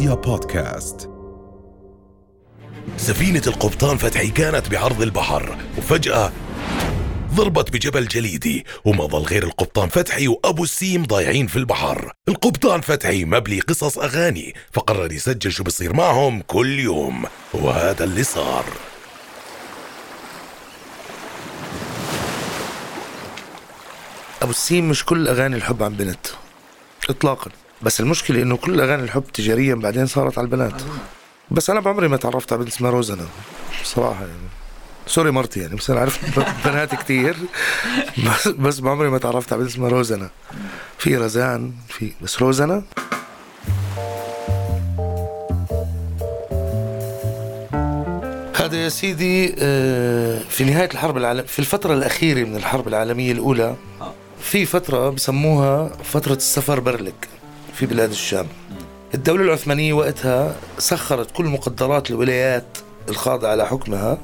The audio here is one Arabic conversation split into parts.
رؤيا بودكاست. سفينة القبطان فتحي كانت بعرض البحر وفجأة ضربت بجبل جليدي وما ظل غير القبطان فتحي وأبو السيم ضايعين في البحر. القبطان فتحي مبلي قصص أغاني فقرر يسجل شو بصير معهم كل يوم وهذا اللي صار. أبو السيم مش كل أغاني الحب عن بنت اطلاقا. بس المشكلة إنه كل أغاني الحب تجاريا بعدين صارت على البنات. بس أنا بعمري ما تعرفت على بنت اسمها روزنا بصراحة يعني. سوري مرتي يعني بس أنا عرفت بنات كتير. بس بس بعمري ما تعرفت على بنت اسمها روزنا في رزان في بس روزنا هذا يا سيدي آه، في نهاية الحرب العالمية في الفترة الأخيرة من الحرب العالمية الأولى في فترة بسموها فترة السفر برلك. في بلاد الشام. الدولة العثمانية وقتها سخرت كل مقدرات الولايات الخاضعة لحكمها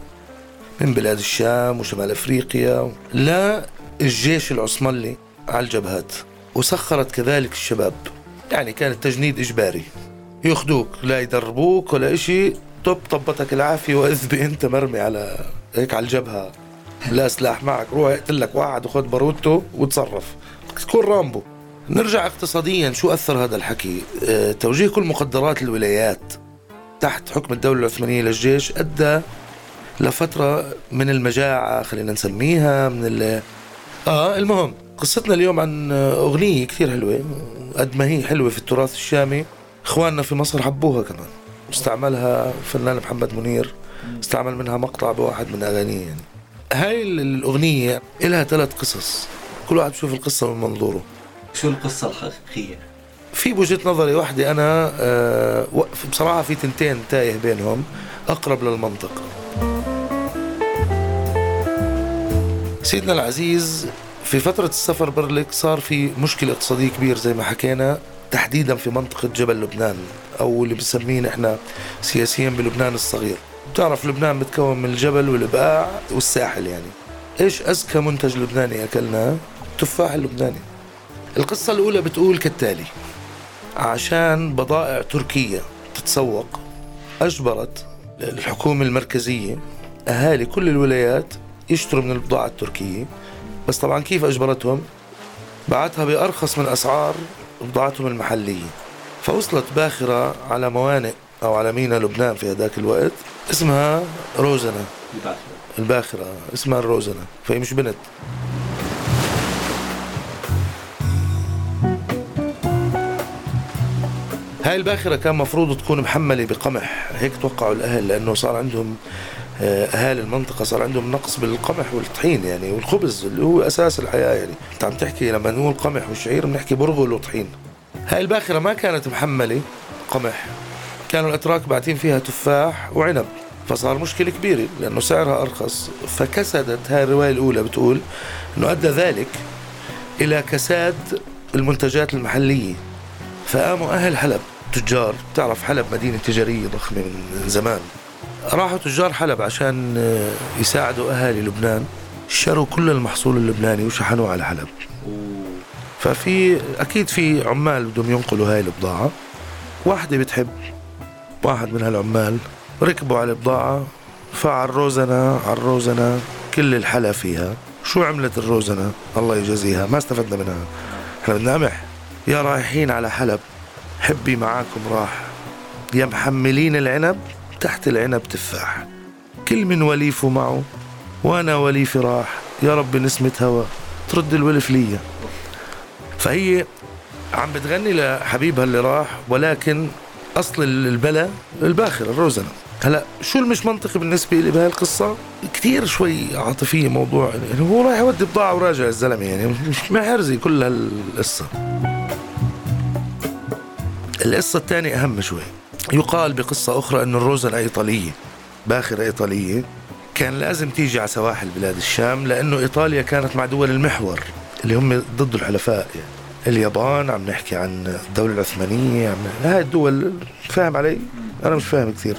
من بلاد الشام وشمال أفريقيا للجيش العثماني على الجبهات. وسخرت كذلك الشباب. يعني كان التجنيد إجباري. ياخذوك لا يدربوك ولا إشي. طب طبتك العافية وإذ أنت مرمي على هيك على الجبهة. لا سلاح معك روح اقتل لك واحد وخذ باروتو وتصرف. تكون رامبو. نرجع اقتصاديا شو أثر هذا الحكي؟ آه توجيه كل مقدرات الولايات تحت حكم الدولة العثمانية للجيش أدى لفترة من المجاعة خلينا نسميها من ال آه المهم قصتنا اليوم عن أغنية كثير حلوة قد ما هي حلوة في التراث الشامي. إخواننا في مصر حبوها كمان. استعملها فنان محمد منير استعمل منها مقطع بواحد من أغانيه يعني. هاي الأغنية إلها ثلاث قصص كل واحد بشوف القصة من منظوره. شو القصة الحقيقية؟ في بوجهة نظري واحدة أنا آه بصراحة في تنتين تايه بينهم أقرب للمنطق. سيدنا العزيز في فترة السفر برلك صار في مشكلة اقتصادية كبير زي ما حكينا تحديدا في منطقة جبل لبنان أو اللي بنسميه نحن سياسيا بلبنان الصغير. بتعرف لبنان بتكون من الجبل والبقاع والساحل يعني. إيش أزكى منتج لبناني أكلناه؟ التفاح اللبناني. القصة الأولى بتقول كالتالي. عشان بضائع تركية تتسوق أجبرت الحكومة المركزية أهالي كل الولايات يشتروا من البضاعة التركية. بس طبعا كيف أجبرتهم؟ بعتها بأرخص من أسعار بضاعتهم المحلية. فوصلت باخرة على موانئ أو على ميناء لبنان في هذاك الوقت اسمها روزنا الباخرة. الباخرة اسمها الروزنا فهي مش بنت. هاي الباخرة كان مفروض تكون محملة بقمح. هيك توقعوا الأهل لأنه صار عندهم آه، أهالي المنطقة صار عندهم نقص بالقمح والطحين يعني والخبز اللي هو أساس الحياة يعني. أنت عم تحكي لما نقول قمح وشعير بنحكي برغل وطحين. هاي الباخرة ما كانت محملة قمح. كانوا الأتراك باعتين فيها تفاح وعنب. فصار مشكلة كبيرة لأنه سعرها أرخص. فكسدت هاي الرواية الأولى بتقول أنه أدى ذلك إلى كساد المنتجات المحلية. فقاموا أهل حلب. تجار. تعرف حلب مدينة تجارية ضخمة من زمان. راحوا تجار حلب عشان يساعدوا أهالي لبنان. شروا كل المحصول اللبناني وشحنوه على حلب. ففي أكيد في عمال بدهم ينقلوا هاي البضاعة. واحدة بتحب واحد من هالعمال ركبوا على البضاعة فعل روزنا على الروزنا كل الحلا فيها. شو عملت الروزنا الله يجزيها ما استفدنا منها. إحنا بدنا قمح. يا رايحين على حلب. حبي معاكم راح. يا محملين العنب تحت العنب تفاح. كل من وليفه معه وأنا وليفي راح. يا رب نسمة هوا ترد الولف ليا. فهي عم بتغني لحبيبها اللي راح ولكن أصل البلا الباخر الروزنة. هلا شو المش منطقي بالنسبة لي بهاي القصة؟ كثير شوي عاطفية موضوع يعني هو رايح يودي بضاعة وراجع الزلمة يعني مش محرزي كل هالقصة. القصة الثانية أهم شوي. يقال بقصة أخرى أن الروزنة إيطالية باخرة إيطالية كان لازم تيجي على سواحل بلاد الشام لأنه إيطاليا كانت مع دول المحور اللي هم ضد الحلفاء. يعني. اليابان عم نحكي عن الدولة العثمانية عم هاي الدول فاهم علي؟ أنا مش فاهم كثير.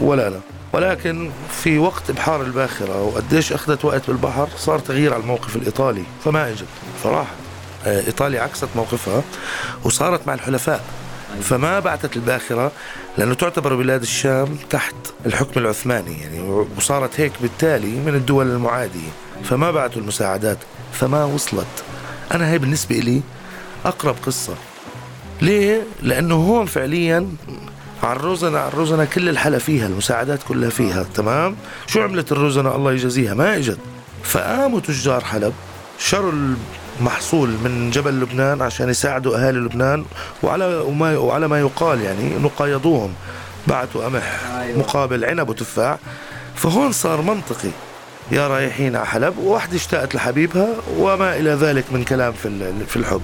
ولا أنا. ولكن في وقت إبحار الباخرة وقديش أخذت وقت بالبحر صار تغيير على الموقف الإيطالي. فما إجت. آه، إيطاليا عكست موقفها وصارت مع الحلفاء. فما بعثت الباخرة لأنه تعتبر بلاد الشام تحت الحكم العثماني يعني وصارت هيك بالتالي من الدول المعادية. فما بعثوا المساعدات فما وصلت. أنا هي بالنسبة لي أقرب قصة. ليه؟ لأنه هون فعليا عالروزنة عالروزنة كل الحلا فيها المساعدات كلها فيها تمام؟ شو عملت الروزنة؟ الله يجازيها ما إجت. فقاموا تجار حلب شروا المحصول من جبل لبنان عشان يساعدوا أهالي لبنان وعلى وما وعلى ما يقال يعني إنه قايضوهم بعثوا قمح أيوة. مقابل عنب وتفاح. فهون صار منطقي. يا رايحين على حلب وواحدة اشتاقت لحبيبها وما إلى ذلك من كلام في في الحب.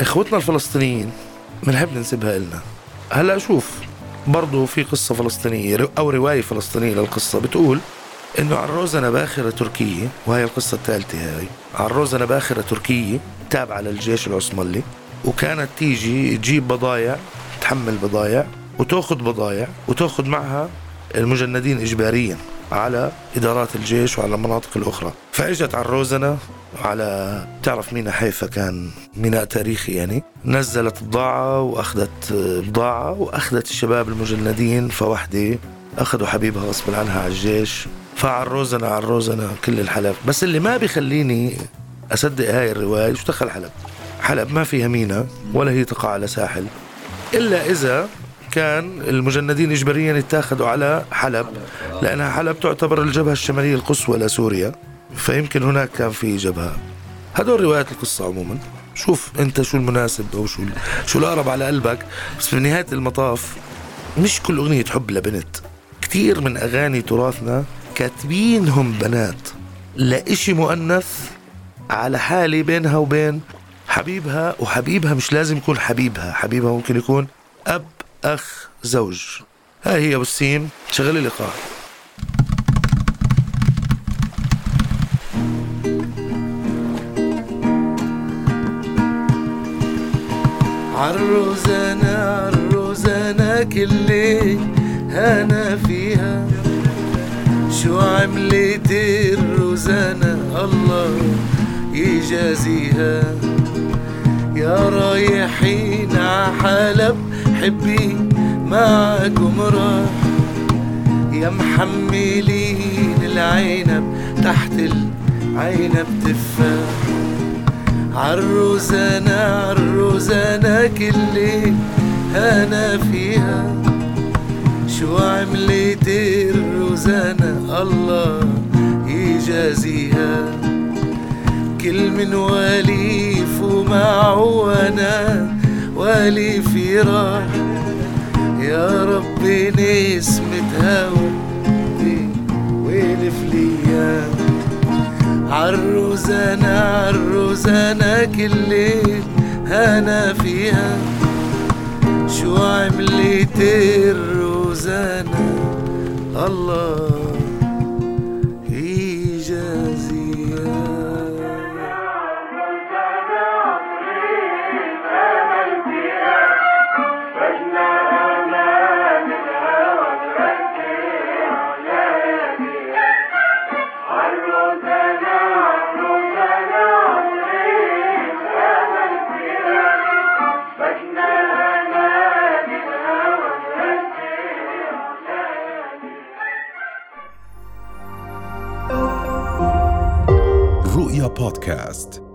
إخوتنا الفلسطينيين بنحب ننسبها إلنا؟ هلأ شوف برضو في قصة فلسطينية أو رواية فلسطينية للقصة. بتقول إنه عروزة بآخرة تركية وهي القصة الثالثة هاي. عروزة بآخرة تركية تابعة للجيش العثماني وكانت تيجي تجيب بضايع تحمل بضايع وتأخذ بضايع وتأخذ معها المجندين إجباريا على إدارات الجيش وعلى المناطق الأخرى. فإجت على الروزنة على تعرف مينا حيفا كان ميناء تاريخي يعني نزلت بضاعة وأخذت بضاعة وأخذت الشباب المجندين فوحدة أخذوا حبيبها غصب عنها على الجيش. على الروزنة كل الحلب. بس اللي ما بيخليني أصدق هاي الرواية شو دخل حلب؟ حلب ما فيها مينا ولا هي تقع على ساحل إلا إذا كان المجندين إجباريا يتاخذوا على حلب لأنها حلب تعتبر الجبهة الشمالية القصوى لسوريا فيمكن هناك كان في جبهة. هدول روايات القصة عموما. شوف أنت شو المناسب أو شو شو الأقرب على قلبك. بس في نهاية المطاف مش كل أغنية حب لبنت كتير من أغاني تراثنا كاتبينهم بنات. لإشي مؤنث على حالة بينها وبين حبيبها وحبيبها مش لازم يكون حبيبها حبيبها ممكن يكون أب أخ زوج. هاي هي أبو السيم شغلي لقاء عالروزانة عالروزانة كل هنا فيها. شو عملت الروزانة؟ الله يجازيها. يا رايحين ع حلب حبي معكم راح. يا محملين العنب تحت العنب تفاح عالروزانة عالروزانة كل هنا فيها. شو عملت الروزانة؟ الله يجازيها كل من وليف ومعه وأنا ولي في راح. يا ربي نسمة هوا والف ليا. عالروزانة عالروزانة كل هنا فيها. شو عملت الروزانة؟ الله رؤيا بودكاست